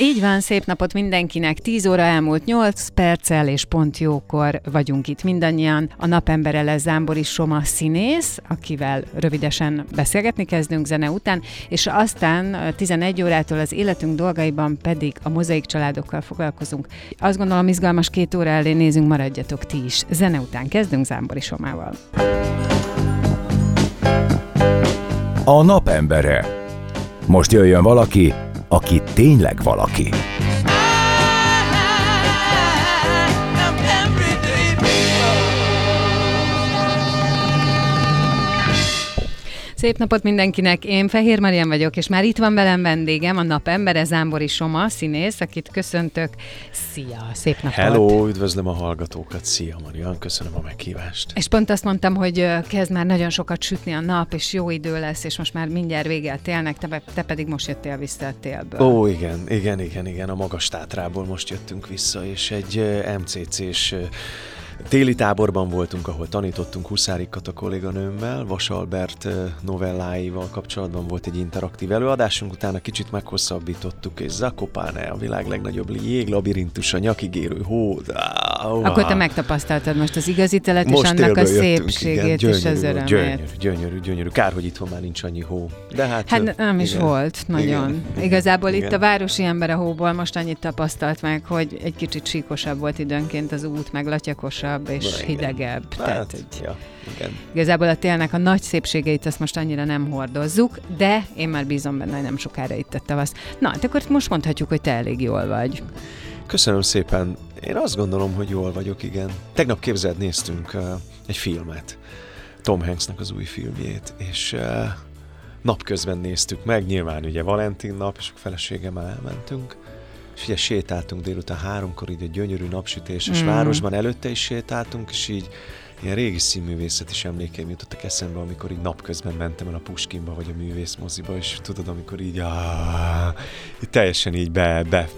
Így van, szép napot mindenkinek. 10 óra elmúlt 8 perccel, és pont jókor vagyunk itt mindannyian. A napembere lesz Zámbori Soma színész, akivel rövidesen beszélgetni kezdünk zene után, és aztán 11 órától az életünk dolgaiban pedig a mozaik családokkal foglalkozunk. Azt gondolom, izgalmas két óra elé nézünk, maradjatok ti is. Zene után kezdünk Zámbori Somával. A napembere. Most jöjjön valaki, aki tényleg valaki. Szép napot mindenkinek, én Fehér Marian vagyok, és már itt van velem vendégem, a nap embere Zámbori Soma, színész, akit köszöntök. Szia, szép napot! Hello, üdvözlöm a hallgatókat, szia Marian, köszönöm a meghívást. És pont azt mondtam, hogy kezd már nagyon sokat sütni a nap, és jó idő lesz, és most már mindjárt vége a télnek, te, te pedig most jöttél vissza a télből. Ó, igen, igen, igen, igen, a magas tátrából most jöttünk vissza, és egy MCC-s Téli táborban voltunk, ahol tanítottunk Huszárikat a kolléganőmmel, Vas Albert novelláival kapcsolatban volt egy interaktív előadásunk, utána kicsit meghosszabbítottuk, és Zakopane, a világ legnagyobb jéglabirintus, a nyakigérő hó. Oh, Akkor te megtapasztaltad most az igazi telet, és annak a szépségét igen, gyönyörű, és az örömét. Gyönyörű, gyönyörű, gyönyörű. Kár, hogy itthon már nincs annyi hó. De hát, hát nem igen, is volt, nagyon. Igen, Igazából igen. itt a városi ember a hóból most annyit tapasztalt meg, hogy egy kicsit síkosabb volt időnként az út, meg latyakosabb magasabb és Na, hidegebb. Hát, Tehát, hogy ja, igen. Igazából a télnek a nagy szépségeit azt most annyira nem hordozzuk, de én már bízom benne, hogy nem sokára itt a tavasz. Na, hát akkor most mondhatjuk, hogy te elég jól vagy. Köszönöm szépen. Én azt gondolom, hogy jól vagyok, igen. Tegnap képzeld, néztünk uh, egy filmet, Tom Hanksnek az új filmjét, és uh, napközben néztük meg, nyilván ugye Valentin nap, és a feleségemmel elmentünk, ugye sétáltunk délután háromkor, így egy gyönyörű napsütéses mm. városban, előtte is sétáltunk, és így ilyen régi színművészet is emlékeim jutottak eszembe, amikor így napközben mentem el a Puskinba, vagy a művészmoziba, és tudod, amikor így, áh, így teljesen így be, be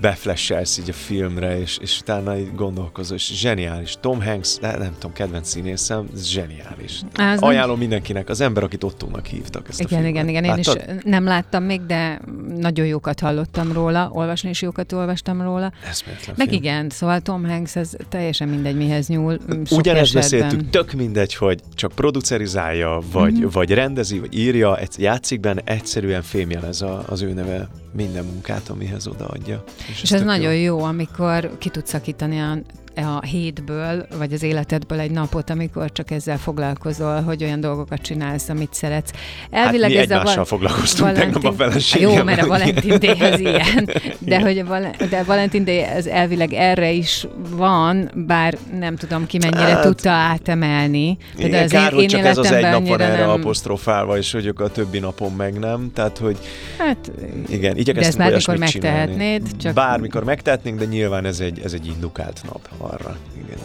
beflesselsz így a filmre, és, és utána így gondolkozol, és zseniális. Tom Hanks, de nem tudom, kedvenc színészem, ez zseniális. Az Ajánlom nem... mindenkinek, az ember, akit Ottónak hívtak ezt igen, a filmet. Igen, igen, én is nem láttam még, de nagyon jókat hallottam róla, olvasni is jókat olvastam róla. Eszméletlen Meg film. igen, szóval Tom Hanks, ez teljesen mindegy, mihez nyúl. Ugyanezt beszéltük, tök mindegy, hogy csak producerizálja, vagy, mm-hmm. vagy rendezi, vagy írja, játszik benne, egyszerűen fémjelez a, az ő neve minden munkát, amihez odaadja. És, és ez nagyon jó. jó, amikor ki tudsz szakítani a a hétből, vagy az életedből egy napot, amikor csak ezzel foglalkozol, hogy olyan dolgokat csinálsz, amit szeretsz. Elvileg hát mi ez a val- foglalkoztunk Valentin... tegnap a feleségem. Jó, mert a Valentin Day ilyen. De hogy a, Val- de a Valentin Day ez elvileg erre is van, bár nem tudom ki mennyire hát, tudta átemelni. De igen, az kár, én, hogy csak ez az egy nap van erre nem... apostrofálva, és hogy a többi napon meg nem. Tehát, hogy hát, igen, igyekeztünk De ezt bármikor megtehetnéd. Csak... Bármikor megtehetnénk, de nyilván ez egy, ez egy indukált nap arra. Igen.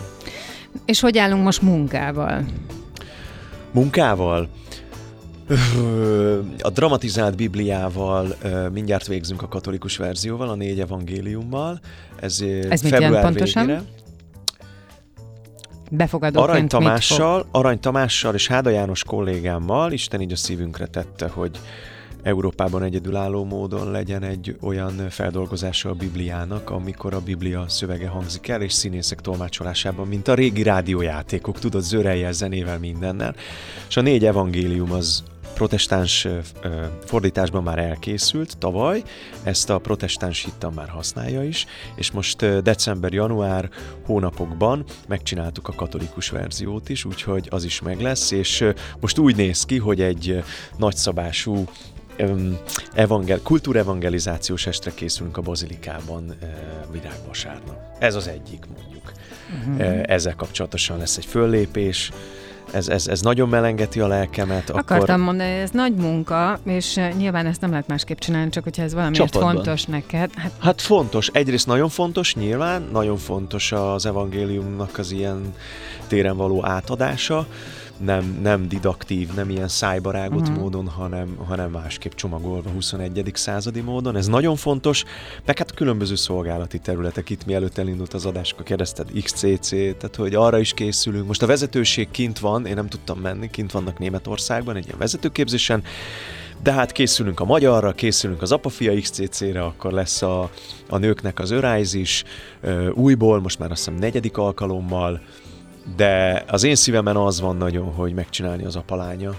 És hogy állunk most munkával? Munkával? A dramatizált Bibliával mindjárt végzünk a katolikus verzióval, a négy evangéliummal. Ez, Ez mit jelent pontosan? Végére. Befogadóként Arany Tamással, Arany Tamással és Háda János kollégámmal Isten így a szívünkre tette, hogy Európában egyedülálló módon legyen egy olyan feldolgozása a Bibliának, amikor a Biblia szövege hangzik el, és színészek tolmácsolásában, mint a régi rádiójátékok, tudod, zörejjel, zenével, mindennel. És a négy evangélium az protestáns fordításban már elkészült tavaly, ezt a protestáns hittan már használja is, és most december-január hónapokban megcsináltuk a katolikus verziót is, úgyhogy az is meg lesz, és most úgy néz ki, hogy egy nagyszabású evangel, kultúrevangelizációs estre készülünk a Bazilikában virágvasárnap. Ez az egyik mondjuk. Uh-huh. Ezzel kapcsolatosan lesz egy föllépés, ez, ez, ez nagyon melengeti a lelkemet, Akartam akkor... mondani, ez nagy munka, és nyilván ezt nem lehet másképp csinálni, csak hogyha ez valamiért Csapatban. fontos neked. Hát Hát fontos, egyrészt nagyon fontos, nyilván, nagyon fontos az evangéliumnak az ilyen téren való átadása, nem, nem didaktív, nem ilyen szájbarágot Mhm. uh-huh. módon, hanem, hanem másképp csomagolva 21. századi módon. Ez nagyon fontos, meg hát különböző szolgálati területek, itt mielőtt elindult az adás, akkor kérdezted XCC, tehát hogy arra is készülünk. Most a vezetőség kint van, én nem tudtam menni, kint vannak Németországban egy ilyen vezetőképzésen, de hát készülünk a magyarra, készülünk az apafia XCC-re, akkor lesz a, a nőknek az örájz is, újból, most már azt hiszem negyedik alkalommal, de az én szívemen az van nagyon, hogy megcsinálni az apalánya,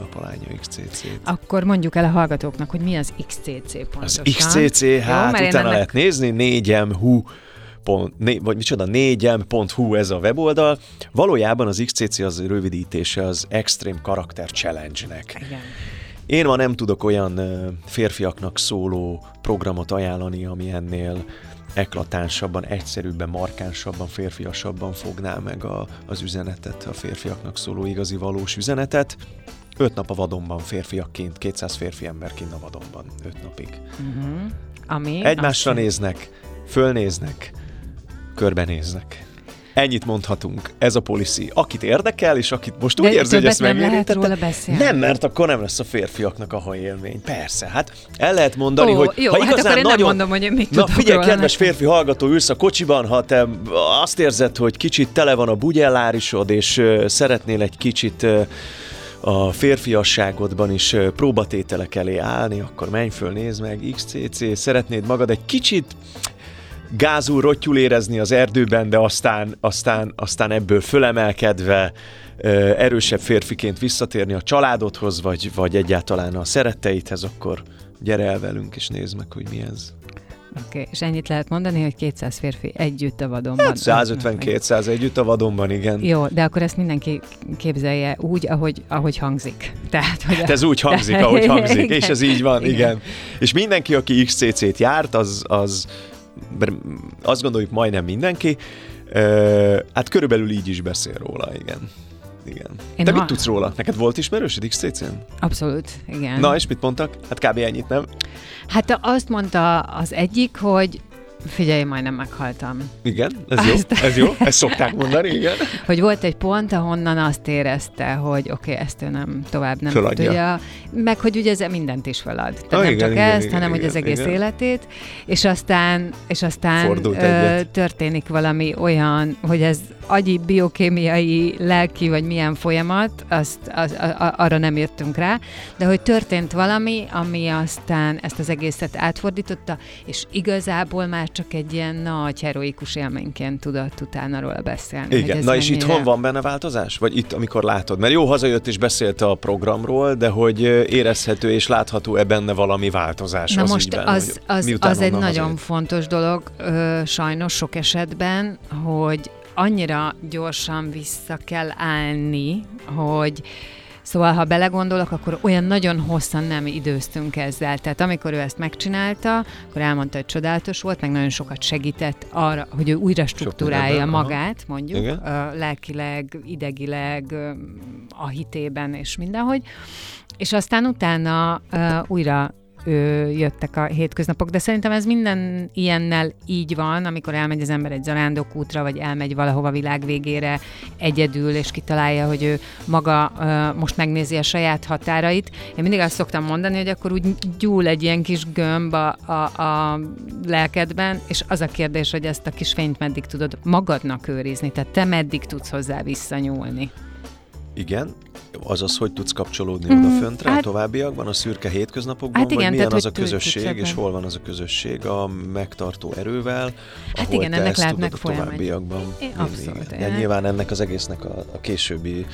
apalánya XCC-t. akkor mondjuk el a hallgatóknak, hogy mi az XCC Az pontosan. XCC, hát én utána ennek- lehet nézni, 4m.hu pont, né, vagy micsoda, 4m.hu ez a weboldal. Valójában az XCC az rövidítése az Extreme Character Challenge-nek. Igen. Én ma nem tudok olyan férfiaknak szóló programot ajánlani, ami ennél eklatánsabban, egyszerűbben, markánsabban, férfiasabban fogná meg a, az üzenetet, a férfiaknak szóló igazi valós üzenetet. Öt nap a vadonban férfiakként, 200 férfi emberként a vadonban, öt napig. Uh-huh. Ami Egymásra azt- néznek, fölnéznek, körbenéznek. Ennyit mondhatunk. Ez a policy. Akit érdekel, és akit most úgy De érzi, hogy ezt nem lehet róla beszélni. Nem, mert akkor nem lesz a férfiaknak a élmény. Persze, hát el lehet mondani, Ó, hogy jó, ha hát igazán akkor én nem nagyon... mondom, hogy én mit Na figyelj, róla kedves neked. férfi hallgató, ülsz a kocsiban, ha te azt érzed, hogy kicsit tele van a bugyellárisod, és ö, szeretnél egy kicsit ö, a férfiasságodban is próbatételek elé állni, akkor menj föl, nézd meg, XCC, szeretnéd magad egy kicsit gázul rottyul érezni az erdőben, de aztán, aztán, aztán ebből fölemelkedve erősebb férfiként visszatérni a családodhoz, vagy, vagy egyáltalán a szeretteidhez, akkor gyere el velünk, és nézd meg, hogy mi ez. Oké, okay. és ennyit lehet mondani, hogy 200 férfi együtt a vadonban. Hát 150-200 együtt a vadonban, igen. Jó, de akkor ezt mindenki képzelje úgy, ahogy, ahogy hangzik. Tehát, hogy Hát ez úgy hangzik, ahogy hangzik, Igen. és ez így van, Igen. igen. És mindenki, aki XCC-t járt, az, az azt gondoljuk majdnem mindenki, hát körülbelül így is beszél róla, igen. Igen. Én Te ha- mit tudsz róla? Neked volt ismerősöd XCC-n? Abszolút, igen. Na, és mit mondtak? Hát kb. ennyit, nem? Hát azt mondta az egyik, hogy figyelj, majdnem meghaltam. Igen, ez jó, Azt- ez jó, ezt szokták mondani, igen. Hogy volt egy pont, ahonnan azt érezte, hogy oké, okay, ezt ő nem tovább nem Föladja. tudja, meg hogy ugye ez mindent is felad. Tehát Ah, nem igen, csak igen, ezt, igen, hanem hogy igen, az egész igen. életét, és aztán, és aztán ö, történik valami olyan, hogy ez agyi, biokémiai, lelki, vagy milyen folyamat, azt, az, a, arra nem jöttünk rá, de hogy történt valami, ami aztán ezt az egészet átfordította, és igazából már csak egy ilyen nagy heroikus élményként tudott utána róla beszélni. Igen, na és mennyire- itthon van benne változás? Vagy itt, amikor látod? Mert jó, hazajött és beszélt a programról, de hogy érezhető és látható-e benne valami változás Na az most ügyben, az, az, az egy nagyon hazajött? fontos dolog, ö, sajnos sok esetben, hogy annyira gyorsan vissza kell állni, hogy Szóval, ha belegondolok, akkor olyan nagyon hosszan nem időztünk ezzel. Tehát amikor ő ezt megcsinálta, akkor elmondta, hogy csodálatos volt, meg nagyon sokat segített arra, hogy ő újra struktúrálja magát, mondjuk, Igen. lelkileg, idegileg, a hitében és mindenhogy. És aztán utána ö, újra ö, jöttek a hétköznapok, de szerintem ez minden ilyennel így van, amikor elmegy az ember egy zarándokútra, vagy elmegy valahova világ végére egyedül, és kitalálja, hogy ő maga ö, most megnézi a saját határait. Én mindig azt szoktam mondani, hogy akkor úgy gyúl egy ilyen kis gömb a, a, a lelkedben, és az a kérdés, hogy ezt a kis fényt meddig tudod magadnak őrizni, tehát te meddig tudsz hozzá visszanyúlni. Igen, azaz, hogy tudsz kapcsolódni Mm, odaföntre hát, a továbbiakban, a szürke hétköznapokban, Hát igen, vagy milyen tehát, az a közösség, és hol van az a közösség a megtartó erővel, Hát ahol igen, te ennek ezt tudod a továbbiakban É, vinni, abszolút. Ja, nyilván ennek az egésznek a, a későbbi,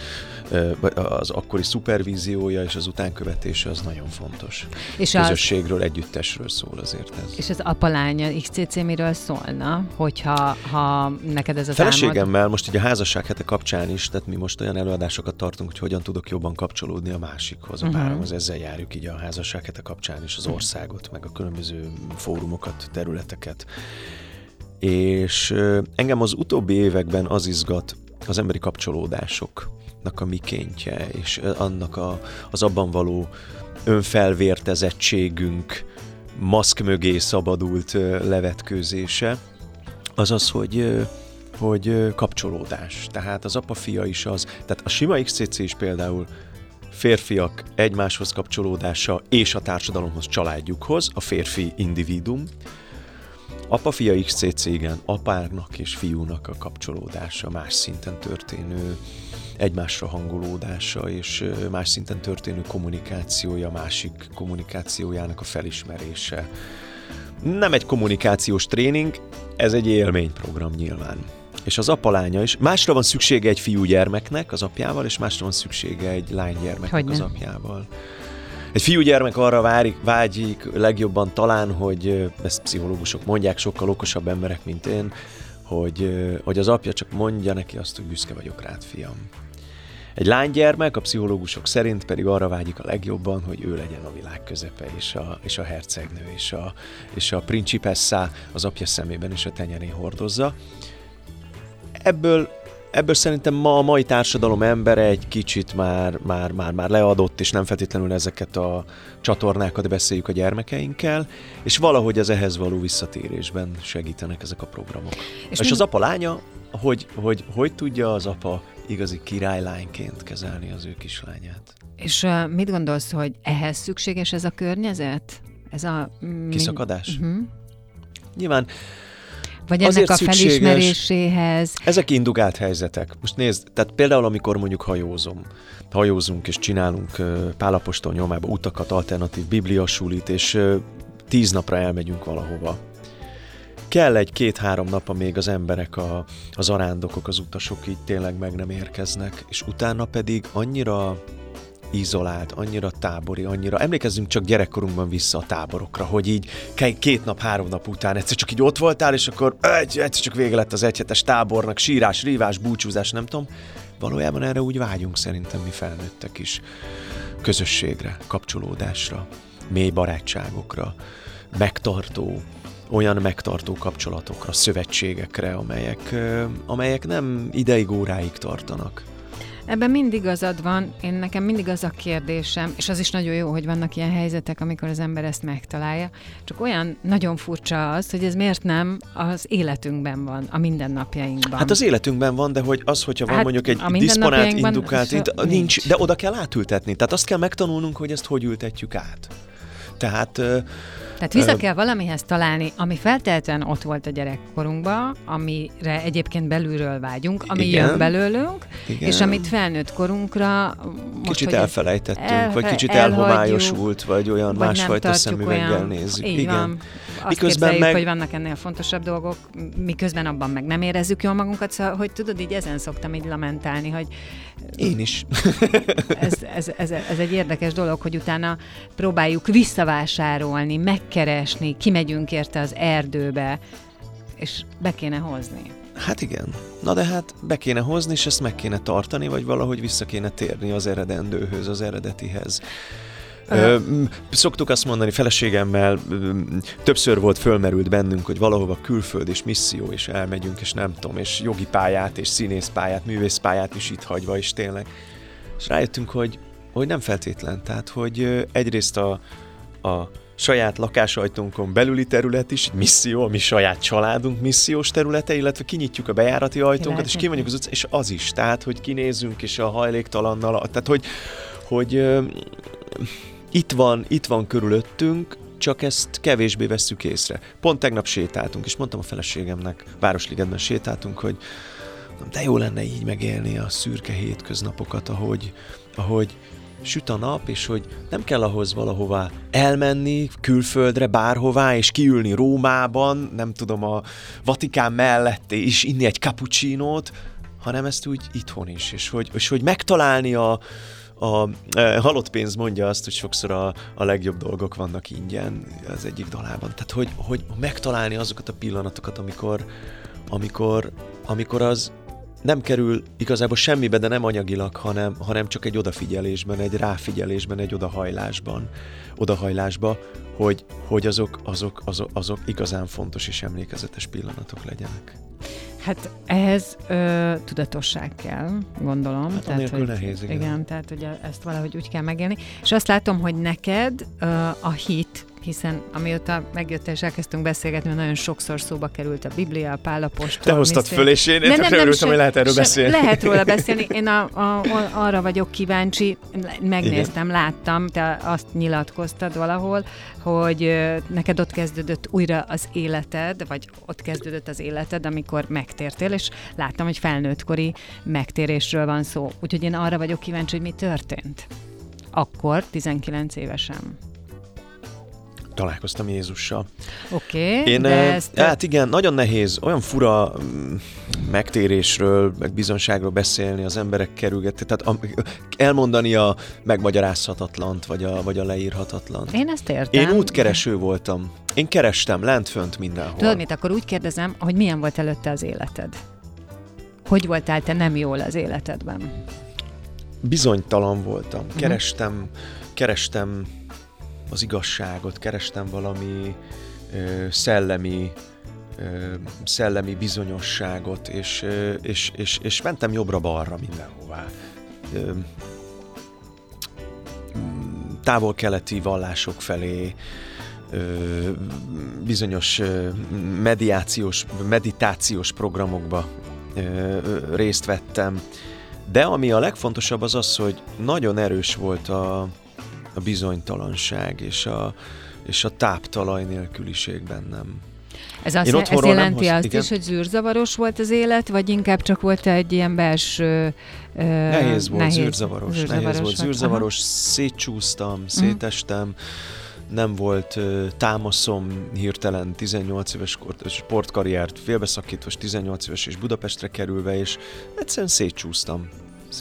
az akkori szupervíziója és az utánkövetése az nagyon fontos. És az, Közösségről, együttesről szól azért ez. és az apalánya XCC miről szólna, hogyha ha neked ez az álmod? Feleségemmel most így a házasság hete kapcsán is, tehát mi most olyan előadásokat tartunk, hogy hogyan tudok jobban kapcsolódni a másikhoz. A Mhm. páromhoz ezzel járjuk így a házasság hete kapcsán is az országot, meg a különböző fórumokat, területeket. És engem az utóbbi években az izgat, az emberi kapcsolódások a mikéntje, és annak a, az abban való önfelvértezettségünk maszk mögé szabadult levetkőzése, az az, hogy hogy kapcsolódás. Tehát az apa-fia is az. Tehát a sima XCC is például férfiak egymáshoz kapcsolódása és a társadalomhoz, családjukhoz, a férfi individum. Apa-fia XCC, igen, apának és fiúnak a kapcsolódása, más szinten történő egymásra hangolódása és más szinten történő kommunikációja, másik kommunikációjának a felismerése. Nem egy kommunikációs tréning, ez egy élményprogram nyilván. És az apalánya is. Másra van szüksége egy fiúgyermeknek az apjával, és másra van szüksége egy lánygyermeknek Hogyne. az apjával. Egy fiúgyermek arra várik, vágyik legjobban talán, hogy ezt pszichológusok mondják, sokkal okosabb emberek, mint én, hogy, hogy az apja csak mondja neki azt, hogy büszke vagyok rád, fiam. Egy lánygyermek, a pszichológusok szerint pedig arra vágyik a legjobban, hogy ő legyen a világ közepe, és a, és a hercegnő, és a, és a principessa az apja szemében és a tenyerén hordozza. Ebből ebből szerintem ma a mai társadalom embere egy kicsit már, már, már, már leadott, és nem feltétlenül ezeket a csatornákat beszéljük a gyermekeinkkel, és valahogy az ehhez való visszatérésben segítenek ezek a programok. És, és az apa lánya, hogy, hogy hogy tudja az apa igazi királylányként kezelni az ő kislányát. És uh, mit gondolsz, hogy ehhez szükséges ez a környezet? Ez a... Mm, Kiszakadás? Uh-huh. Nyilván vagy ennek a felismeréséhez. Ezek indugált helyzetek. Most nézd, tehát például amikor mondjuk hajózom, hajózunk és csinálunk Pálapostól nyomába utakat, alternatív bibliasulit, és tíz napra elmegyünk valahova kell egy két-három nap, amíg az emberek, a, az arándokok, az utasok így tényleg meg nem érkeznek, és utána pedig annyira izolált, annyira tábori, annyira... Emlékezzünk csak gyerekkorunkban vissza a táborokra, hogy így két nap, három nap után egyszer csak így ott voltál, és akkor egy, egyszer csak vége lett az egyhetes tábornak, sírás, rívás, búcsúzás, nem tudom. Valójában erre úgy vágyunk szerintem mi felnőttek is. Közösségre, kapcsolódásra, mély barátságokra, megtartó, olyan megtartó kapcsolatokra, szövetségekre, amelyek, amelyek nem ideig, óráig tartanak. Ebben mindig igazad van, én nekem mindig az a kérdésem, és az is nagyon jó, hogy vannak ilyen helyzetek, amikor az ember ezt megtalálja, csak olyan nagyon furcsa az, hogy ez miért nem az életünkben van, a mindennapjainkban. Hát az életünkben van, de hogy az, hogyha van hát mondjuk egy diszponált, indukált, nincs. nincs, de oda kell átültetni. Tehát azt kell megtanulnunk, hogy ezt hogy ültetjük át. Tehát tehát vissza kell valamihez találni, ami feltétlenül ott volt a gyerekkorunkban, amire egyébként belülről vágyunk, ami Igen. jön belőlünk, Igen. és amit felnőtt korunkra most, kicsit elfelejtettünk, elfe- vagy kicsit elhomályosult, vagy olyan vagy másfajta szemüveggel olyan, nézzük. Így Igen. Van. Azt miközben meg... hogy vannak ennél fontosabb dolgok, miközben abban meg nem érezzük jól magunkat, szóval, hogy tudod, így ezen szoktam így lamentálni, hogy én is. ez, ez, ez, ez egy érdekes dolog, hogy utána próbáljuk visszavásárolni, megkeresni, kimegyünk érte az erdőbe, és be kéne hozni. Hát igen. Na de hát be kéne hozni, és ezt meg kéne tartani, vagy valahogy vissza kéne térni az eredendőhöz, az eredetihez. Ö, szoktuk azt mondani, feleségemmel többször volt fölmerült bennünk, hogy valahova külföld és misszió, és elmegyünk, és nem tudom, és jogi pályát, és színészpályát, művészpályát is itt hagyva, és tényleg. És rájöttünk, hogy, hogy nem feltétlen. Tehát, hogy egyrészt a, a saját lakásajtónkon belüli terület is, misszió, a mi saját családunk missziós területe, illetve kinyitjuk a bejárati ajtónkat, és kimegyünk az utcán, és az is. Tehát, hogy kinézzünk, és a hajléktalannal, tehát, hogy, hogy itt van, itt van körülöttünk, csak ezt kevésbé vesszük észre. Pont tegnap sétáltunk, és mondtam a feleségemnek, Városligetben sétáltunk, hogy de jó lenne így megélni a szürke hétköznapokat, ahogy, ahogy süt a nap, és hogy nem kell ahhoz valahová elmenni, külföldre, bárhová, és kiülni Rómában, nem tudom, a Vatikán mellett, és inni egy cappuccinót, hanem ezt úgy itthon is, és hogy, és hogy megtalálni a, a e, halott pénz mondja azt, hogy sokszor a, a legjobb dolgok vannak ingyen az egyik dalában. Tehát, hogy, hogy megtalálni azokat a pillanatokat, amikor, amikor, amikor az nem kerül igazából semmibe, de nem anyagilag, hanem, hanem csak egy odafigyelésben, egy ráfigyelésben, egy odahajlásban, odahajlásba, hogy, hogy azok, azok, azok, azok igazán fontos és emlékezetes pillanatok legyenek. Hát ehhez ö, tudatosság kell, gondolom. Hát tehát, hogy, nehéz, igen. Igen, tehát hogy ezt valahogy úgy kell megélni. És azt látom, hogy neked ö, a hit, hiszen amióta megjött és elkezdtünk beszélgetni, nagyon sokszor szóba került a Biblia, a Pálapostól. Te hoztad föl, és én, nem, nem, nem, örültem, hogy lehet erről sem, beszélni. Lehet róla beszélni. Én a, a, a, arra vagyok kíváncsi, megnéztem, Igen. láttam, te azt nyilatkoztad valahol, hogy neked ott kezdődött újra az életed, vagy ott kezdődött az életed, amikor megtértél, és láttam, hogy felnőttkori megtérésről van szó. Úgyhogy én arra vagyok kíváncsi, hogy mi történt. Akkor, 19 évesen találkoztam Jézussal. Oké, okay, Én, de ezt... Hát igen, nagyon nehéz olyan fura mm, megtérésről, meg bizonságról beszélni, az emberek kerülgetni, tehát elmondani a megmagyarázhatatlant, vagy a, vagy a leírhatatlant. Én ezt értem. Én útkereső voltam. Én kerestem lent-fönt mindenhol. Tudod mit, akkor úgy kérdezem, hogy milyen volt előtte az életed? Hogy voltál te nem jól az életedben? Bizonytalan voltam. Uh-huh. Kerestem, kerestem az igazságot, kerestem valami ö, szellemi ö, szellemi bizonyosságot, és, ö, és, és, és mentem jobbra-balra mindenhová. Ö, távol-keleti vallások felé, ö, bizonyos ö, mediációs, meditációs programokba ö, részt vettem. De ami a legfontosabb az az, hogy nagyon erős volt a, a bizonytalanság és a, és a táptalaj nélküliség bennem. Ez, azt, ez jelenti azt igen? is, hogy zűrzavaros volt az élet, vagy inkább csak volt egy ilyen belső... Uh, nehéz volt, nehéz, zűrzavaros. zűrzavaros. Nehéz volt, zűrzavaros, Aha. szétcsúsztam, mhm. szétestem, nem volt uh, támaszom hirtelen 18 éves sportkarriert félbeszakítva, 18 éves és Budapestre kerülve, és egyszerűen szétcsúsztam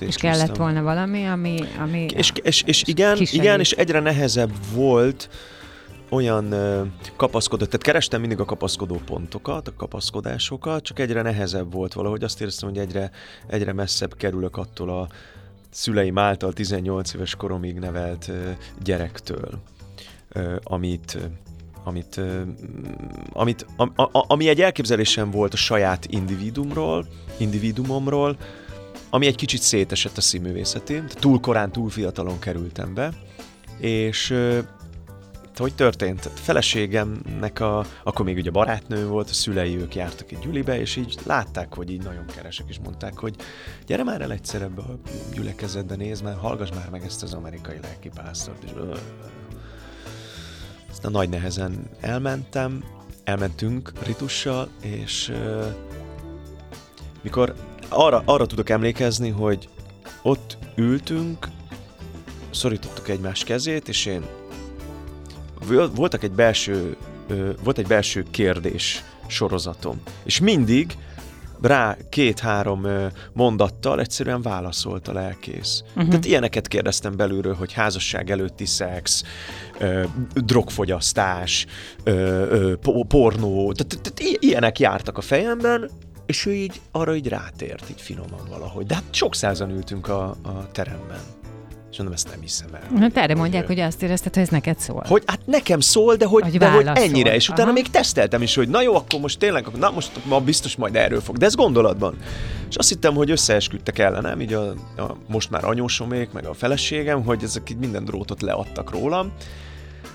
és kellett volna valami, ami... ami és, és, és igen, igen, és egyre nehezebb volt olyan kapaszkodó, tehát kerestem mindig a kapaszkodó pontokat, a kapaszkodásokat, csak egyre nehezebb volt valahogy. Azt éreztem, hogy egyre, egyre messzebb kerülök attól a szüleim által 18 éves koromig nevelt gyerektől, amit amit, amit, a, a, ami egy elképzelésem volt a saját individumról, individumomról, ami egy kicsit szétesett a színművészetén. Túl korán, túl fiatalon kerültem be, és hogy történt? Feleségemnek a, akkor még ugye barátnő volt, a szülei ők jártak egy gyülibe, és így látták, hogy így nagyon keresek, és mondták, hogy gyere már el egyszer ebbe a gyülekezetbe, nézd már, hallgass már meg ezt az amerikai lelkipásztort, és aztán nagy nehezen elmentem, elmentünk ritussal, és mikor arra, arra tudok emlékezni, hogy ott ültünk, szorítottuk egymás kezét, és én voltak egy belső, volt egy belső kérdés sorozatom, és mindig rá két-három mondattal egyszerűen válaszolt a lelkész. Uh-huh. Tehát ilyeneket kérdeztem belülről, hogy házasság előtti szex, drogfogyasztás, pornó, tehát ilyenek jártak a fejemben, és ő így arra így rátért, így finoman valahogy. De hát sok százan ültünk a, a teremben. És mondom, ezt nem hiszem el. Hát erre mondják, hogy azt érezted, hogy ez neked szól. Hogy hát nekem szól, de hogy, hogy, de hogy ennyire. És utána Aha. még teszteltem is, hogy na jó, akkor most tényleg, na most ma biztos majd erről fog. De ez gondolatban. És azt hittem, hogy összeesküdtek ellenem, így a, a most már anyósomék, meg a feleségem, hogy ezek így minden drótot leadtak rólam.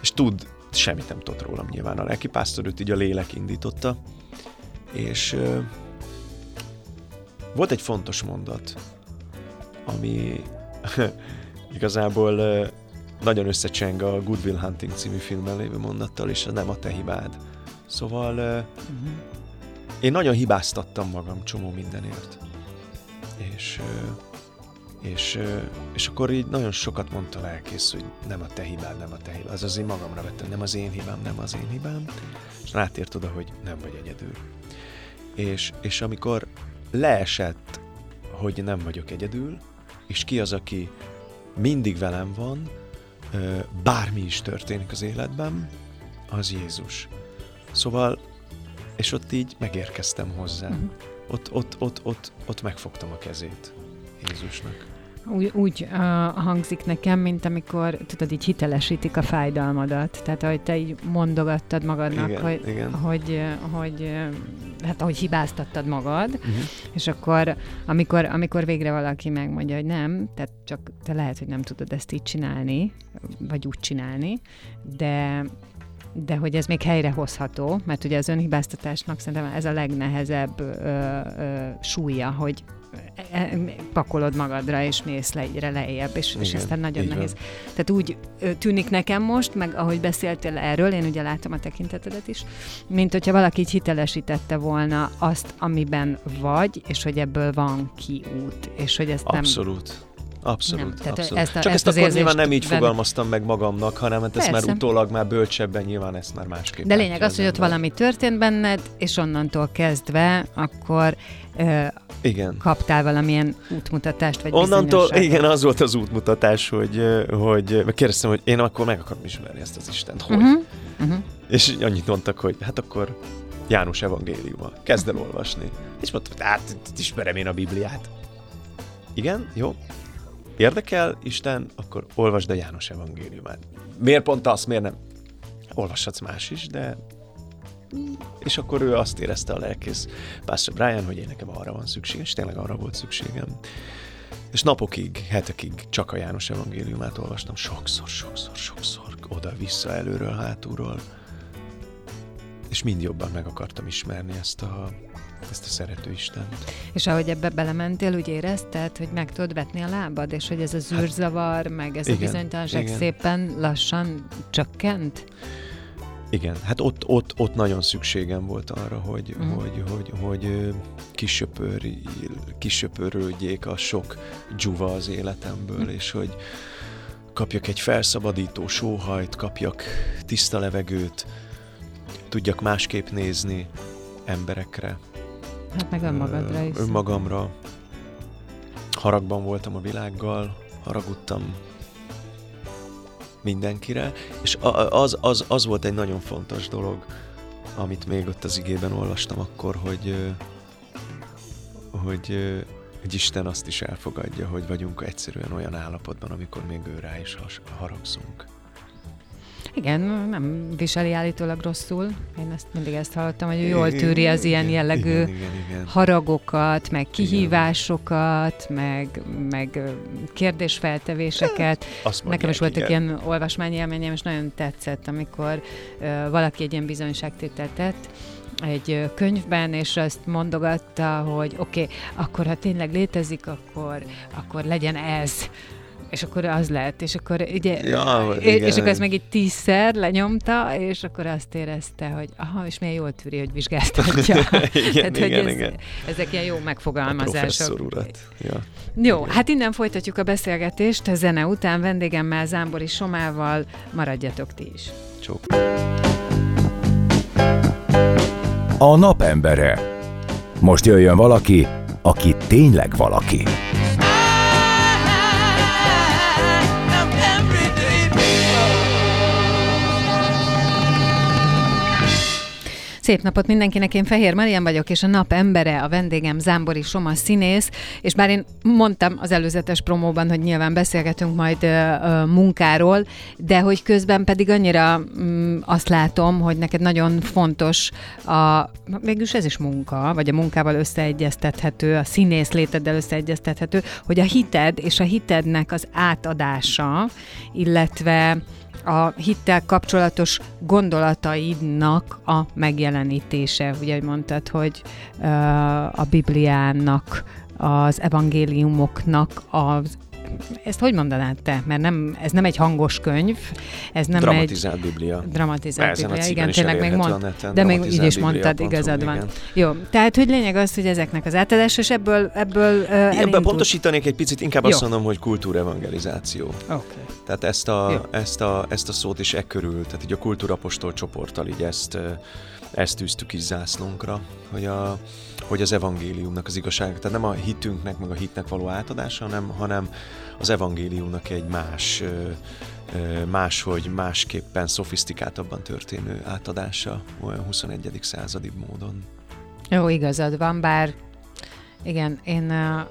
És tud, semmit nem tudott rólam nyilván. A lelkipásztor őt így a lélek indította. És volt egy fontos mondat, ami igazából nagyon összecseng a Good Will Hunting című filmben lévő mondattal, és nem a te hibád. Szóval uh-huh. én nagyon hibáztattam magam csomó mindenért. És, és, és akkor így nagyon sokat mondta lelkész, hogy nem a te hibád, nem a te hibád. Az az én magamra vettem, nem az én hibám, nem az én hibám. És rátért oda, hogy nem vagy egyedül. És, és amikor leesett, hogy nem vagyok egyedül, és ki az, aki mindig velem van, bármi is történik az életben, az Jézus. Szóval, és ott így megérkeztem hozzá. Uh-huh. ott, ott, ott, ott, ott megfogtam a kezét Jézusnak. Úgy, úgy uh, hangzik nekem, mint amikor, tudod, így hitelesítik a fájdalmadat. Tehát, ahogy te így mondogattad magadnak, Igen, hogy, igen. hogy, hogy, hát ahogy hibáztattad magad, Uh-huh. és akkor, amikor, amikor végre valaki megmondja, hogy nem, tehát csak te lehet, hogy nem tudod ezt így csinálni, vagy úgy csinálni, de de hogy ez még helyrehozható, mert ugye az önhibáztatásnak szerintem ez a legnehezebb ö, ö, súlya, hogy pakolod magadra, és mész le egyre lejjebb, és, és Igen, aztán nagyon így van. nehéz. Tehát úgy tűnik nekem most, meg ahogy beszéltél erről, én ugye látom a tekintetedet is, mint hogyha valaki így hitelesítette volna azt, amiben vagy, és hogy ebből van kiút, és hogy ezt nem... Abszolút. Abszolút, Nem, tehát abszolút. ezt a- Csak ezt ezt, akkor nyilván nem így veled- fogalmaztam meg magamnak, hanem hát ezt már utólag már bölcsebben nyilván ezt már másképp De lényeg az, hogy ott valami történt benned, és onnantól kezdve akkor ö, Igen. kaptál valamilyen útmutatást, vagy Onnantól, igen, az volt az útmutatás, hogy, hogy kérdeztem, hogy én akkor meg akarom ismerni ezt az Istent. Hogy? Uh-huh. Uh-huh. És annyit mondtak, hogy hát akkor János evangéliuma. Kezd el olvasni. És mondtam, hát ismerem én a Bibliát. Igen, jó. Érdekel Isten, akkor olvasd a János evangéliumát. Miért pont azt, miért nem? Olvashatsz más is, de... És akkor ő azt érezte a lelkész Pastor Brian, hogy én nekem arra van szükségem, és tényleg arra volt szükségem. És napokig, hetekig csak a János evangéliumát olvastam. Sokszor, sokszor, sokszor. Oda-vissza, előről, hátulról. És mind jobban meg akartam ismerni ezt a, ezt a szerető Istent. És ahogy ebbe belementél, úgy érezted, hogy meg tudod vetni a lábad, és hogy ez a zűrzavar, meg ez a igen, bizonytalanság igen. szépen lassan csökkent? Igen, hát ott, ott, ott nagyon szükségem volt arra, hogy, mm. hogy, hogy, hogy kisöpör, kisöpörődjék a sok dzsuva az életemből, Mhm. és hogy kapjak egy felszabadító sóhajt, kapjak tiszta levegőt, tudjak másképp nézni emberekre, Hát meg önmagadra is. önmagamra. Haragban voltam a világgal, haragudtam mindenkire, és az, az, az volt egy nagyon fontos dolog, amit még ott az igében olvastam akkor, hogy, hogy, hogy Isten azt is elfogadja, hogy vagyunk egyszerűen olyan állapotban, amikor még ő rá is has- haragszunk. Igen, nem viseli állítólag rosszul. Én ezt mindig ezt hallottam, hogy ő jól tűri az ilyen Igen, jellegű Igen, igen, igen. haragokat, meg kihívásokat, meg, meg ö, kérdésfeltevéseket. Azt Nekem is mondják, voltak igen. ilyen olvasmányi élményem, és nagyon tetszett, amikor ö, valaki egy ilyen bizonyságtételt tett, egy könyvben, és azt mondogatta, hogy oké, okay, akkor ha tényleg létezik, akkor, akkor legyen ez. És akkor az lett, és akkor ugye, Ja, és, igen. és akkor ezt meg így tízszer lenyomta, és akkor azt érezte, hogy aha, és milyen jól tűri, hogy vizsgáztatja. igen, Tehát, hogy igen, ez, igen. ezek ilyen jó megfogalmazások. urat. Ja. Jó, hát innen folytatjuk a beszélgetést, a zene után vendégemmel, Zámbori Somával, maradjatok ti is. Csók. A napembere. Most jöjjön valaki, aki tényleg valaki. Szép napot mindenkinek, én Fehér Marian vagyok, és a nap embere, a vendégem Zámbori Soma színész, és bár én mondtam az előzetes promóban, hogy nyilván beszélgetünk majd ö, munkáról, de hogy közben pedig annyira mm, azt látom, hogy neked nagyon fontos a, mégis ez is munka, vagy a munkával összeegyeztethető, a színész léteddel összeegyeztethető, hogy a hited és a hitednek az átadása, illetve a hittel kapcsolatos gondolataidnak a megjelenítése. Ugye, mondtad, hogy a Bibliának, az evangéliumoknak az ezt hogy mondanád te? Mert nem, ez nem egy hangos könyv, ez nem Dramatizált egy Biblia. dramatizált a Biblia. Igen, tényleg még mond, neten, de még így is mondtad, igazad van. igen. Jó, tehát hogy lényeg az, hogy ezeknek az átadása, és ebből, ebből uh, Ebben pontosítanék egy picit, inkább Jó. azt mondom, hogy kultúrevangelizáció. Okay. Tehát ezt Jó. a, ezt, a, ezt a szót is e körül, tehát így a kultúrapostol csoporttal így ezt, ezt tűztük is zászlónkra, hogy, a, hogy az evangéliumnak az igazság, tehát nem a hitünknek, meg a hitnek való átadása, hanem, hanem az evangéliumnak egy más, máshogy, másképpen, szofisztikáltabban történő átadása olyan 21. századi módon. Jó, igazad van, bár Igen, én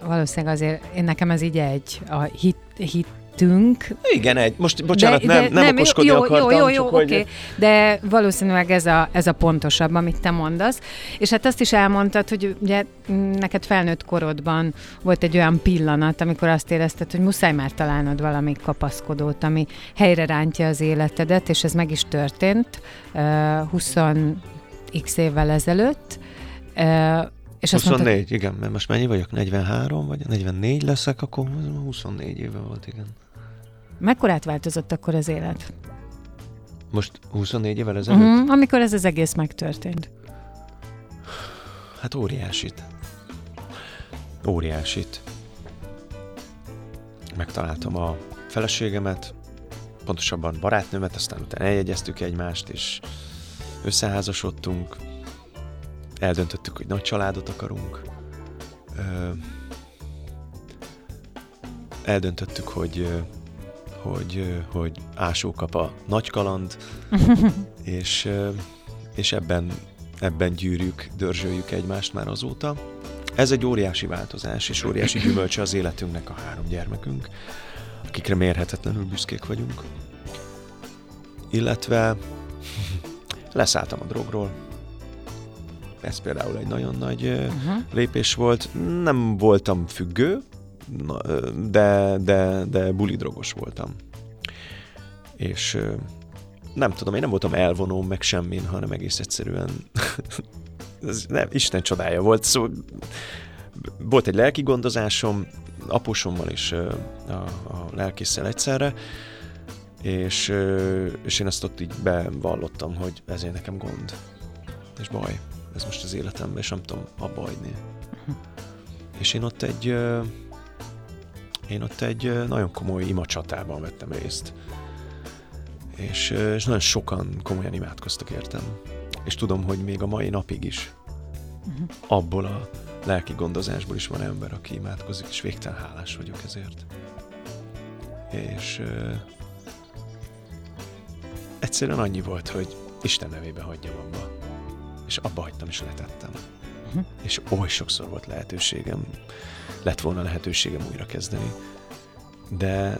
valószínűleg azért, én nekem ez így egy, a hit, hit hitünk. Igen, egy. Most, bocsánat, de, nem, de, nem, nem okoskodni jó, akartam, jó, jó, jó, oké. Okay. De valószínűleg ez a, ez a pontosabb, amit te mondasz. És hát azt is elmondtad, hogy ugye neked felnőtt korodban volt egy olyan pillanat, amikor azt érezted, hogy muszáj már találnod valami kapaszkodót, ami helyre rántja az életedet, és ez meg is történt uh, 20 x évvel ezelőtt. Uh, és 24, mondtad, igen, mert most mennyi vagyok? 43 vagy 44 leszek, akkor 24 éve volt, igen. Mekkorát változott akkor az élet? Most 24 évvel ezelőtt? Uh-huh, amikor ez az egész megtörtént. Hát óriásit. Óriásit. Megtaláltam a feleségemet, pontosabban barátnőmet, aztán utána eljegyeztük egymást, és összeházasodtunk, eldöntöttük, hogy nagy családot akarunk. Eldöntöttük, hogy hogy, hogy ásó kap a nagy kaland, és, és ebben, ebben gyűrjük, dörzsöljük egymást már azóta. Ez egy óriási változás, és óriási gyümölcse az életünknek a három gyermekünk, akikre mérhetetlenül büszkék vagyunk. Illetve leszálltam a drogról, ez például egy nagyon nagy uh-huh. lépés volt. Nem voltam függő, de, de, de bulidrogos voltam. És nem tudom, én nem voltam elvonó meg semmin, hanem egész egyszerűen ez nem, Isten csodája volt. Szóval volt egy lelki gondozásom, aposommal és a, a lelkészsel egyszerre, és, és én ezt ott így bevallottam, hogy ezért nekem gond és baj ez most az életemben, és nem tudom abba hagyni. Uh-huh. És én ott egy én ott egy nagyon komoly imacsatában vettem részt. És, és nagyon sokan komolyan imádkoztak értem. És tudom, hogy még a mai napig is uh-huh. abból a lelki gondozásból is van ember, aki imádkozik, és végtelen hálás vagyok ezért. És uh, egyszerűen annyi volt, hogy Isten nevébe hagyjam abba és abba hagytam, és letettem. Uh-huh. És oly sokszor volt lehetőségem, lett volna lehetőségem újra kezdeni. De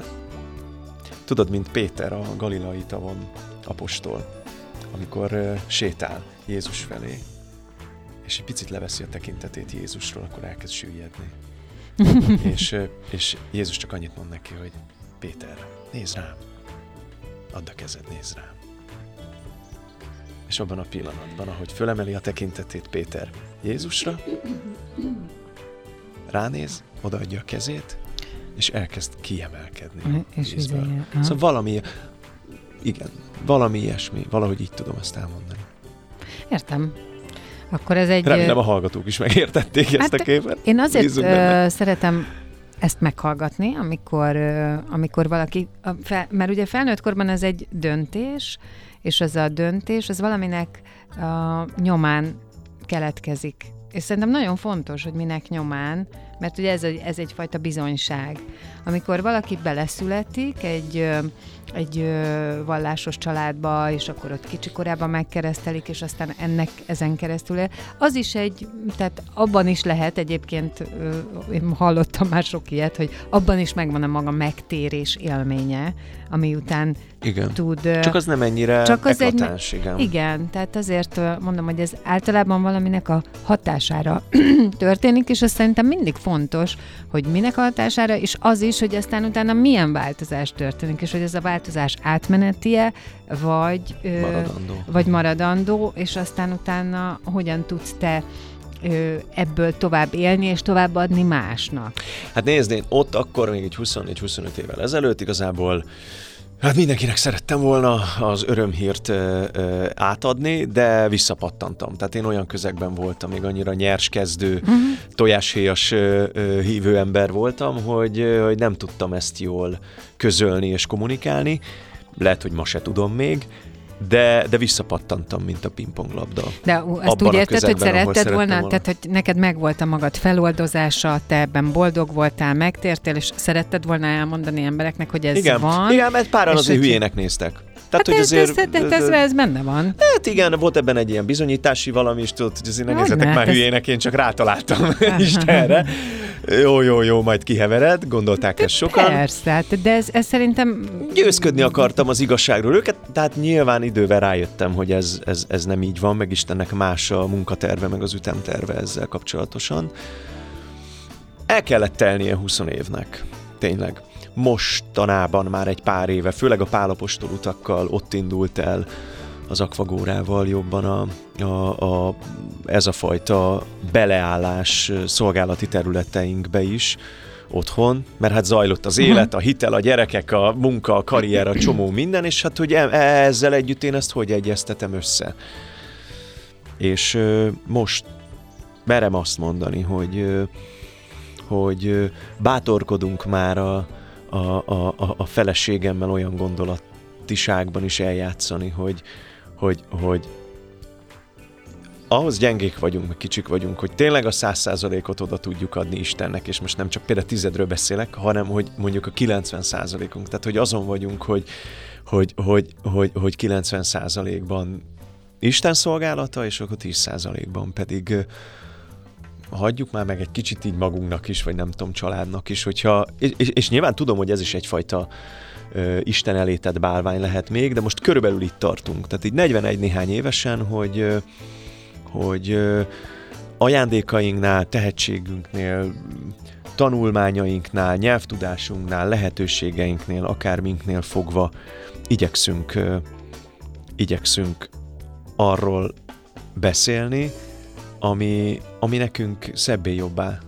tudod, mint Péter a Galilai tavon apostol, amikor uh, sétál Jézus felé, és egy picit leveszi a tekintetét Jézusról, akkor elkezd süllyedni. és, uh, és Jézus csak annyit mond neki, hogy Péter, nézd rám, add a kezed, nézd rám. És abban a pillanatban, ahogy fölemeli a tekintetét Péter Jézusra, ránéz, odaadja a kezét, és elkezd kiemelkedni. És Szóval valami, igen, valami ilyesmi, valahogy így tudom azt elmondani. Értem. Akkor ez egy... Remélem a hallgatók is megértették hát ezt a képet. Én azért uh, szeretem ezt meghallgatni, amikor, uh, amikor valaki, a fel, mert ugye felnőtt korban ez egy döntés, és az a döntés, az valaminek a nyomán keletkezik. És szerintem nagyon fontos, hogy minek nyomán, mert ugye ez, ez egyfajta bizonyság. Amikor valaki beleszületik egy, egy vallásos családba, és akkor ott kicsi korában megkeresztelik, és aztán ennek ezen keresztül az is egy, tehát abban is lehet egyébként, én hallottam már sok ilyet, hogy abban is megvan a maga megtérés élménye, ami után igen. tud... Csak az nem ennyire csak az eklatás, egy, igen. Igen, tehát azért mondom, hogy ez általában valaminek a hatására történik, és azt szerintem mindig fontos, hogy minek hatására, és az is, hogy aztán utána milyen változás történik, és hogy ez a változás átmenetie, vagy maradandó, vagy maradandó és aztán utána hogyan tudsz te ebből tovább élni és továbbadni másnak? Hát nézd, én ott akkor még egy 24-25 évvel ezelőtt igazából Hát mindenkinek szerettem volna az örömhírt ö, ö, átadni, de visszapattantam. Tehát én olyan közegben voltam, még annyira nyers kezdő, uh-huh. tojáshéjas ö, ö, hívő ember voltam, hogy, ö, hogy nem tudtam ezt jól közölni és kommunikálni. Lehet, hogy ma se tudom még, de, de visszapattantam, mint a pingponglabda. De azt úgy érted, hogy szeretted volna, volna, tehát hogy neked megvolt a magad feloldozása, te ebben boldog voltál, megtértél, és szeretted volna elmondani embereknek, hogy ez igen, van. Igen, mert páran azért hülyének néztek. Tehát, hát hogy ez, azért, ez, ez, ez, ez benne van. Hát igen, volt ebben egy ilyen bizonyítási valami, és tudod, hogy azért ne nézzetek már hülyének, én csak rátaláltam Istenre. Jó, jó, jó, majd kihevered, gondolták ezt sokan. Persze, hát, de ez, ez szerintem... Győzködni akartam az igazságról őket, tehát nyilván idővel rájöttem, hogy ez, ez, ez nem így van, meg Istennek más a munkaterve, meg az ütemterve ezzel kapcsolatosan. El kellett telnie 20 évnek, tényleg mostanában már egy pár éve, főleg a pálapostól utakkal ott indult el az akvagórával jobban a, a, a, ez a fajta beleállás szolgálati területeinkbe is otthon, mert hát zajlott az élet, a hitel, a gyerekek, a munka, a karrier, a csomó minden, és hát hogy e, ezzel együtt én ezt hogy egyeztetem össze. És most merem azt mondani, hogy, hogy bátorkodunk már a, a, a, a feleségemmel olyan gondolatiságban is eljátszani, hogy, hogy, hogy ahhoz gyengék vagyunk, meg kicsik vagyunk, hogy tényleg a száz százalékot oda tudjuk adni Istennek, és most nem csak például tizedről beszélek, hanem hogy mondjuk a 90 százalékunk. Tehát, hogy azon vagyunk, hogy, hogy, hogy, hogy, hogy 90 százalékban Isten szolgálata, és akkor 10 százalékban pedig hagyjuk már meg egy kicsit így magunknak is, vagy nem tudom, családnak is, hogyha, és, és nyilván tudom, hogy ez is egyfajta ö, Isten elétett bálvány lehet még, de most körülbelül itt tartunk. Tehát így 41 néhány évesen, hogy, ö, hogy ö, ajándékainknál, tehetségünknél, tanulmányainknál, nyelvtudásunknál, lehetőségeinknél, akárminknél fogva igyekszünk, ö, igyekszünk arról beszélni, ami, ami nekünk szebbé jobbá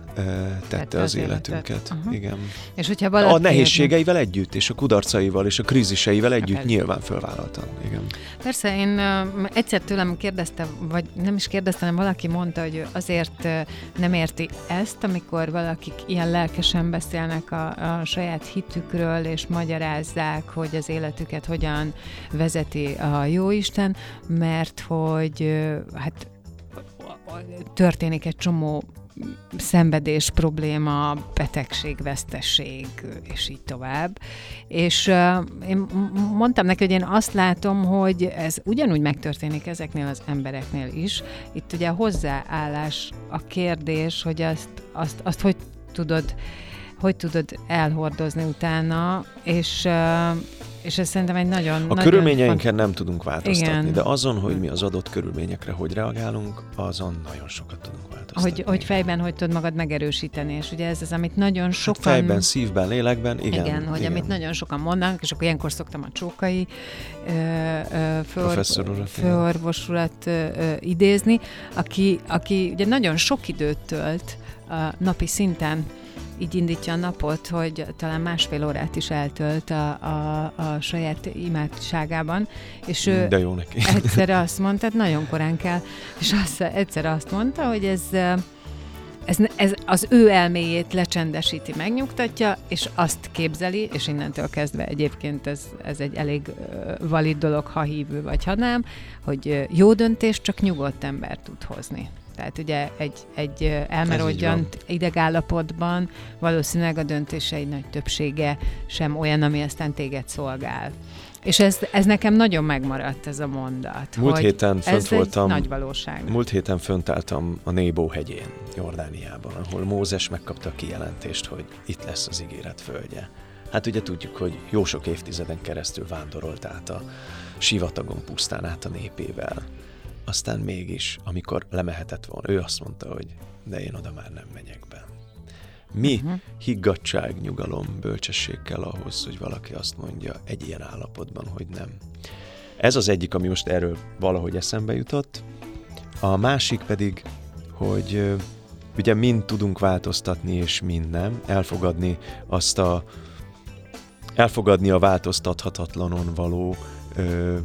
tette az, az életünket. Uh-huh. Igen. És hogyha valaki... A nehézségeivel együtt, és a kudarcaival, és a kríziseivel együtt hát nyilván fölvállaltam. Igen. Persze, én uh, egyszer tőlem kérdeztem, vagy nem is kérdeztem, hanem valaki mondta, hogy azért uh, nem érti ezt, amikor valakik ilyen lelkesen beszélnek a, a saját hitükről, és magyarázzák, hogy az életüket hogyan vezeti a Jóisten, mert hogy uh, hát történik egy csomó szenvedés, probléma, betegség, vesztesség, és így tovább. És uh, én mondtam neki, hogy én azt látom, hogy ez ugyanúgy megtörténik ezeknél az embereknél is. Itt ugye a hozzáállás a kérdés, hogy azt, azt, azt hogy tudod hogy tudod elhordozni utána, és uh, és ez szerintem egy nagyon... A nagyon körülményeinken font... nem tudunk változtatni, Igen. de azon, hogy mi az adott körülményekre hogy reagálunk, azon nagyon sokat tudunk változtatni. Hogy, hogy fejben hogy tudod magad megerősíteni, és ugye ez az, amit nagyon hát sokan... Hát fejben, szívben, lélekben, igen. Igen, hogy igen. amit nagyon sokan mondanak, és akkor ilyenkor szoktam a csókai főorvosulat idézni, aki, aki ugye nagyon sok időt tölt a napi szinten így indítja a napot, hogy talán másfél órát is eltölt a, a, a saját imádságában, és ő De jó neki. egyszer azt mondta, hát nagyon korán kell, és azt, egyszer azt mondta, hogy ez ez, ez az ő elméjét lecsendesíti, megnyugtatja, és azt képzeli, és innentől kezdve egyébként ez, ez egy elég valid dolog, ha hívő vagy ha nem, hogy jó döntés csak nyugodt ember tud hozni. Tehát ugye egy, egy elmerodjant idegállapotban valószínűleg a döntései nagy többsége sem olyan, ami aztán téged szolgál. És ez, ez nekem nagyon megmaradt ez a mondat. Múlt hogy héten fönt ez voltam. nagy valóság. Múlt héten fönt álltam a Nébó hegyén, Jordániában, ahol Mózes megkapta a kijelentést, hogy itt lesz az ígéret földje. Hát ugye tudjuk, hogy jó sok évtizeden keresztül vándorolt át a sivatagon pusztán át a népével aztán mégis, amikor lemehetett volna, ő azt mondta, hogy de én oda már nem megyek be. Mi uh-huh. higgadság, nyugalom, bölcsesség kell ahhoz, hogy valaki azt mondja egy ilyen állapotban, hogy nem. Ez az egyik, ami most erről valahogy eszembe jutott. A másik pedig, hogy ugye mind tudunk változtatni, és mind nem. Elfogadni azt a elfogadni a változtathatatlanon való ö,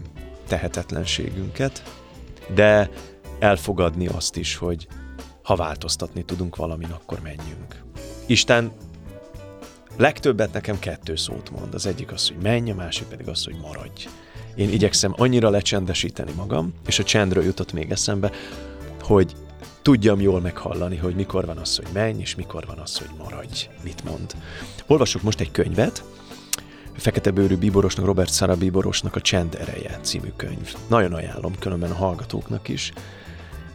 tehetetlenségünket, de elfogadni azt is, hogy ha változtatni tudunk valamin, akkor menjünk. Isten legtöbbet nekem kettő szót mond. Az egyik az, hogy menj, a másik pedig az, hogy maradj. Én igyekszem annyira lecsendesíteni magam, és a csendről jutott még eszembe, hogy tudjam jól meghallani, hogy mikor van az, hogy menj, és mikor van az, hogy maradj, mit mond. Olvasok most egy könyvet, Fekete bőrű bíborosnak, Robert Szara bíborosnak a Csend ereje című könyv. Nagyon ajánlom különben a hallgatóknak is.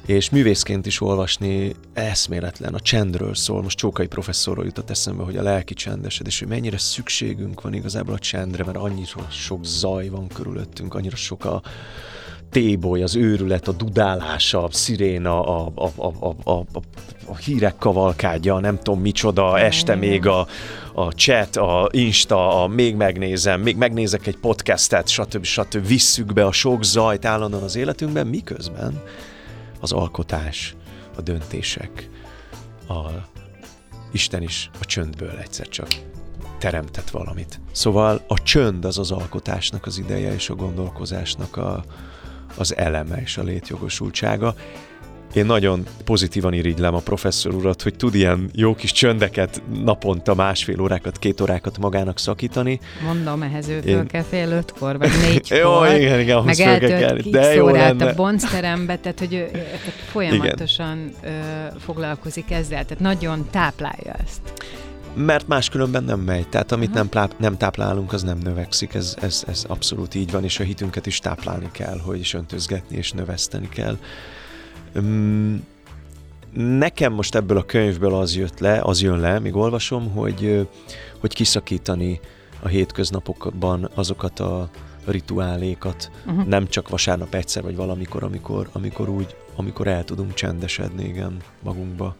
És művészként is olvasni eszméletlen, a csendről szól. Most Csókai professzorról jutott eszembe, hogy a lelki csendesed, és hogy mennyire szükségünk van igazából a csendre, mert annyira sok zaj van körülöttünk, annyira sok a, téboly, az őrület, a dudálása, a sziréna, a, a, a, a, a, a hírek kavalkádja, nem tudom micsoda, este még a, a chat, a Insta, a még megnézem, még megnézek egy podcastet, stb. stb. visszük be a sok zajt állandóan az életünkben, miközben az alkotás, a döntések, a Isten is a csöndből egyszer csak teremtett valamit. Szóval a csönd az az alkotásnak az ideje és a gondolkozásnak a, az eleme és a létjogosultsága. Én nagyon pozitívan irigylem a professzor urat, hogy tud ilyen jó kis csöndeket naponta másfél órákat, két órákat magának szakítani. Mondom, ehhez ő Én... kell fél ötkor, vagy négykor. jó, igen, igen, meg eltölt de jó órát lenne. a boncterembe, tehát hogy ő, tehát folyamatosan ö, foglalkozik ezzel, tehát nagyon táplálja ezt mert máskülönben nem megy. Tehát amit nem, pláp, nem táplálunk, az nem növekszik. Ez, ez, ez abszolút így van, és a hitünket is táplálni kell, hogy is öntözgetni és növeszteni kell. Nekem most ebből a könyvből az jött le, az jön le, míg olvasom, hogy, hogy kiszakítani a hétköznapokban azokat a rituálékat, uh-huh. nem csak vasárnap egyszer, vagy valamikor, amikor, amikor úgy, amikor el tudunk csendesedni, igen, magunkba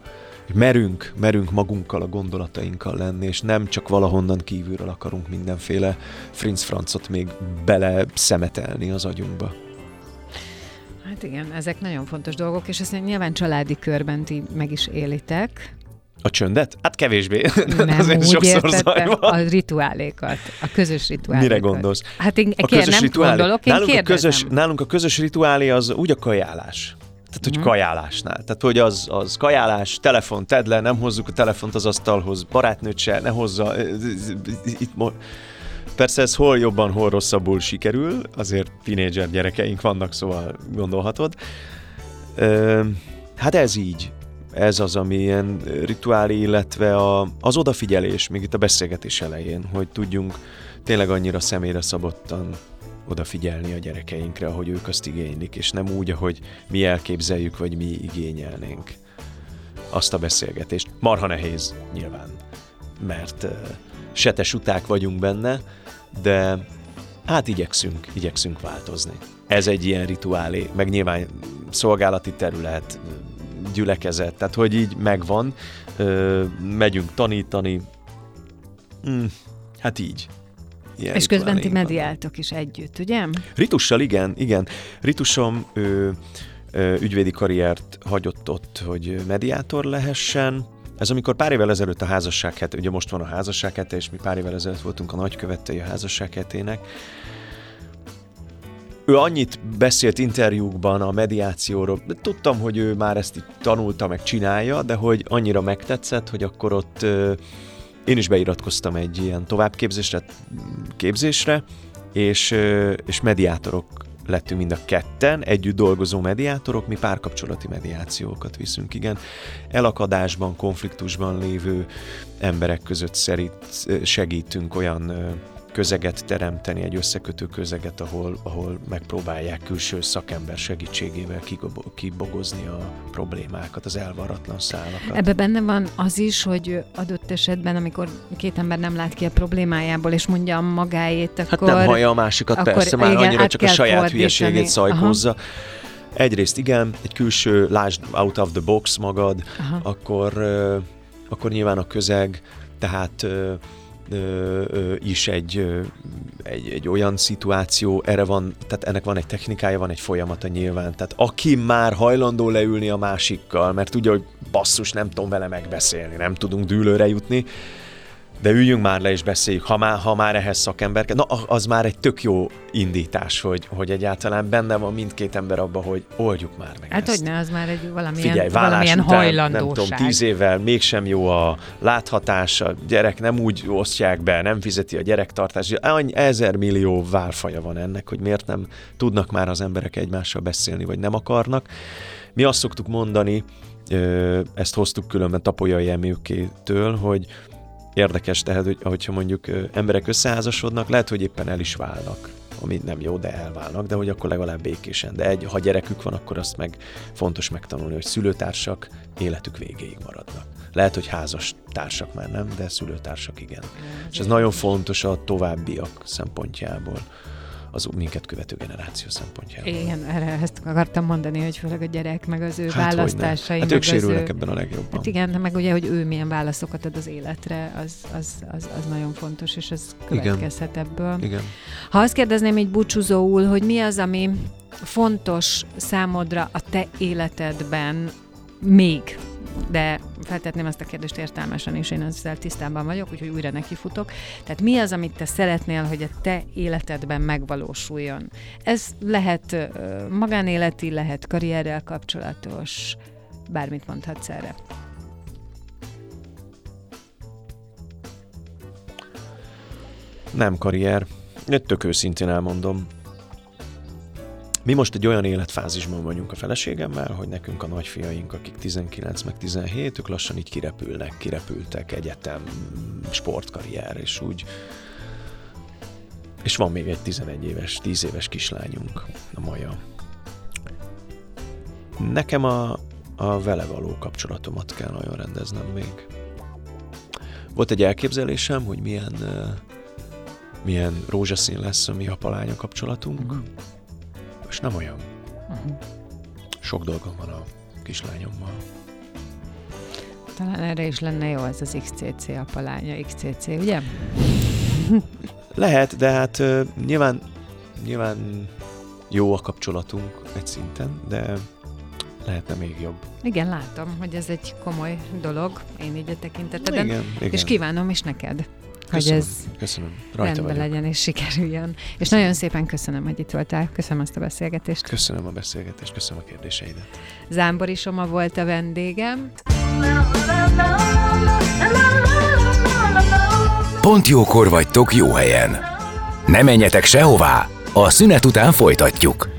merünk, merünk magunkkal, a gondolatainkkal lenni, és nem csak valahonnan kívülről akarunk mindenféle Frinz francot még bele szemetelni az agyunkba. Hát igen, ezek nagyon fontos dolgok, és ezt nyilván családi körben ti meg is élitek. A csöndet? Hát kevésbé. Nem, Azért úgy értettem a rituálékat, a közös rituálékat. Mire gondolsz? Hát én a kér, nem rituálé. gondolok, én nálunk a, közös, nálunk a közös rituálé az úgy a kajálás. Tehát, hogy mm. kajálásnál. Tehát, hogy az, az kajálás, telefon tedd le, nem hozzuk a telefont az asztalhoz, barátnőt se, ne hozza. Itt mo- Persze ez hol jobban, hol rosszabbul sikerül, azért tínédzser gyerekeink vannak, szóval gondolhatod. Ö, hát ez így. Ez az, ami ilyen rituálé, illetve a, az odafigyelés, még itt a beszélgetés elején, hogy tudjunk tényleg annyira személyre szabottan odafigyelni a gyerekeinkre, ahogy ők azt igénylik, és nem úgy, ahogy mi elképzeljük, vagy mi igényelnénk azt a beszélgetést. Marha nehéz, nyilván, mert setes uták vagyunk benne, de hát igyekszünk, igyekszünk változni. Ez egy ilyen rituálé, meg nyilván szolgálati terület, gyülekezet, tehát hogy így megvan, megyünk tanítani, hmm, hát így. Ilyen és közben ti mediáltok is együtt, ugye? Ritussal igen, igen. Ritusom ő, ő, ügyvédi karriert hagyott ott, hogy mediátor lehessen. Ez amikor pár évvel ezelőtt a házasság hete, ugye most van a házasság hete, és mi pár évvel ezelőtt voltunk a nagykövetei a házasság hetének. Ő annyit beszélt interjúkban a mediációról, tudtam, hogy ő már ezt itt tanulta, meg csinálja, de hogy annyira megtetszett, hogy akkor ott én is beiratkoztam egy ilyen továbbképzésre, képzésre, és, és mediátorok lettünk mind a ketten, együtt dolgozó mediátorok, mi párkapcsolati mediációkat viszünk, igen. Elakadásban, konfliktusban lévő emberek között szerint segítünk olyan közeget teremteni, egy összekötő közeget, ahol, ahol megpróbálják külső szakember segítségével kibogozni a problémákat, az elvaratlan szálakat. Ebben benne van az is, hogy adott esetben, amikor két ember nem lát ki a problémájából, és mondja magáét, akkor... Hát nem hallja a másikat, akkor, persze, már igen, annyira csak a saját fordítani. hülyeségét szajkózza. Egyrészt igen, egy külső, lásd out of the box magad, Aha. akkor, akkor nyilván a közeg, tehát is egy, egy, egy olyan szituáció, erre van, tehát ennek van egy technikája, van egy folyamata nyilván. Tehát aki már hajlandó leülni a másikkal, mert tudja, hogy basszus, nem tudom vele megbeszélni, nem tudunk dűlőre jutni, de üljünk már le és beszéljük, ha már, ha már ehhez szakember kell. Na, az már egy tök jó indítás, hogy, hogy egyáltalán benne van mindkét ember abba, hogy oldjuk már meg Hát ezt. hogy ne, az már egy valamilyen, Figyelj, valamilyen után, hajlandóság. Nem tudom, tíz évvel mégsem jó a láthatás, a gyerek nem úgy osztják be, nem fizeti a gyerektartás. Annyi ezer millió válfaja van ennek, hogy miért nem tudnak már az emberek egymással beszélni, vagy nem akarnak. Mi azt szoktuk mondani, ezt hoztuk különben Tapolyai Emőkétől, hogy érdekes, tehát, hogy, hogyha mondjuk emberek összeházasodnak, lehet, hogy éppen el is válnak ami nem jó, de elválnak, de hogy akkor legalább békésen. De egy, ha gyerekük van, akkor azt meg fontos megtanulni, hogy szülőtársak életük végéig maradnak. Lehet, hogy házas társak már nem, de szülőtársak igen. És ez nagyon fontos a továbbiak szempontjából az minket követő generáció szempontjából. Igen, erre ezt akartam mondani, hogy főleg a gyerek, meg az ő hát választásai. Hát ők sérülnek ő... ebben a legjobban. Hát igen, meg ugye, hogy ő milyen válaszokat ad az életre, az, az, az, az nagyon fontos, és ez következhet igen. ebből. Igen. Ha azt kérdezném így búcsúzóul, hogy mi az, ami fontos számodra a te életedben még, de feltetném ezt a kérdést értelmesen, és én ezzel tisztában vagyok, úgyhogy újra nekifutok. Tehát mi az, amit te szeretnél, hogy a te életedben megvalósuljon? Ez lehet magánéleti, lehet karrierrel kapcsolatos, bármit mondhatsz erre. Nem karrier. Tök őszintén elmondom. Mi most egy olyan életfázisban vagyunk a feleségemmel, hogy nekünk a nagyfiaink, akik 19 meg 17, ők lassan így kirepülnek, kirepültek egyetem, sportkarrier, és úgy és van még egy 11 éves, 10 éves kislányunk, a Maja. Nekem a, a vele való kapcsolatomat kell nagyon rendeznem még. Volt egy elképzelésem, hogy milyen, uh, milyen rózsaszín lesz a mi apalánya kapcsolatunk. És nem olyan. Uh-huh. Sok dolgom van a kislányommal. Talán erre is lenne jó ez az XCC apalánya, XCC, ugye? Lehet, de hát uh, nyilván, nyilván jó a kapcsolatunk egy szinten, de lehetne még jobb. Igen, látom, hogy ez egy komoly dolog, én így a tekinteteden. Igen, igen. És kívánom is neked köszönöm, hogy ez köszönöm. Rajta rendben vagyok. legyen és sikerüljön. Köszönöm. És nagyon szépen köszönöm, hogy itt voltál. Köszönöm azt a beszélgetést. Köszönöm a beszélgetést, köszönöm a kérdéseidet. Zámbori Soma volt a vendégem. Pont jókor vagytok jó helyen. Ne menjetek sehová, a szünet után folytatjuk.